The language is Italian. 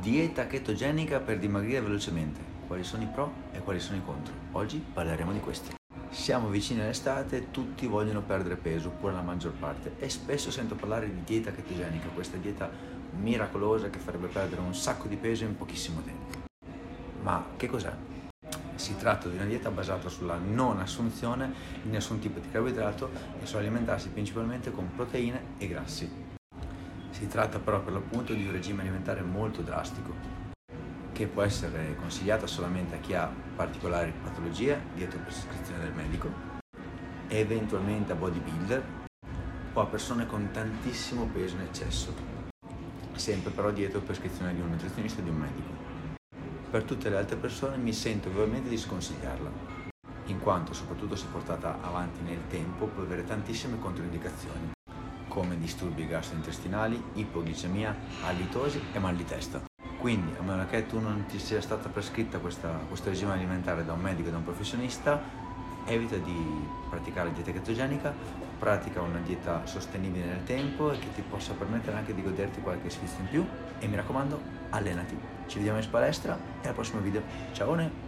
Dieta chetogenica per dimagrire velocemente. Quali sono i pro e quali sono i contro? Oggi parleremo di questi. Siamo vicini all'estate, tutti vogliono perdere peso, oppure la maggior parte, e spesso sento parlare di dieta chetogenica, questa dieta miracolosa che farebbe perdere un sacco di peso in pochissimo tempo. Ma che cos'è? Si tratta di una dieta basata sulla non assunzione di nessun tipo di carboidrato e sull'alimentarsi principalmente con proteine e grassi. Si tratta però per l'appunto di un regime alimentare molto drastico, che può essere consigliato solamente a chi ha particolari patologie dietro prescrizione del medico, eventualmente a bodybuilder o a persone con tantissimo peso in eccesso, sempre però dietro prescrizione di un nutrizionista e di un medico. Per tutte le altre persone mi sento ovviamente di sconsigliarla, in quanto soprattutto se portata avanti nel tempo può avere tantissime controindicazioni come disturbi gastrointestinali, ipoglicemia, halitosi e mal di testa. Quindi, a meno che tu non ti sia stata prescritta questa, questo regime alimentare da un medico e da un professionista, evita di praticare dieta chetogenica, pratica una dieta sostenibile nel tempo e che ti possa permettere anche di goderti qualche sfizio in più e mi raccomando, allenati. Ci vediamo in palestra e al prossimo video. Ciao!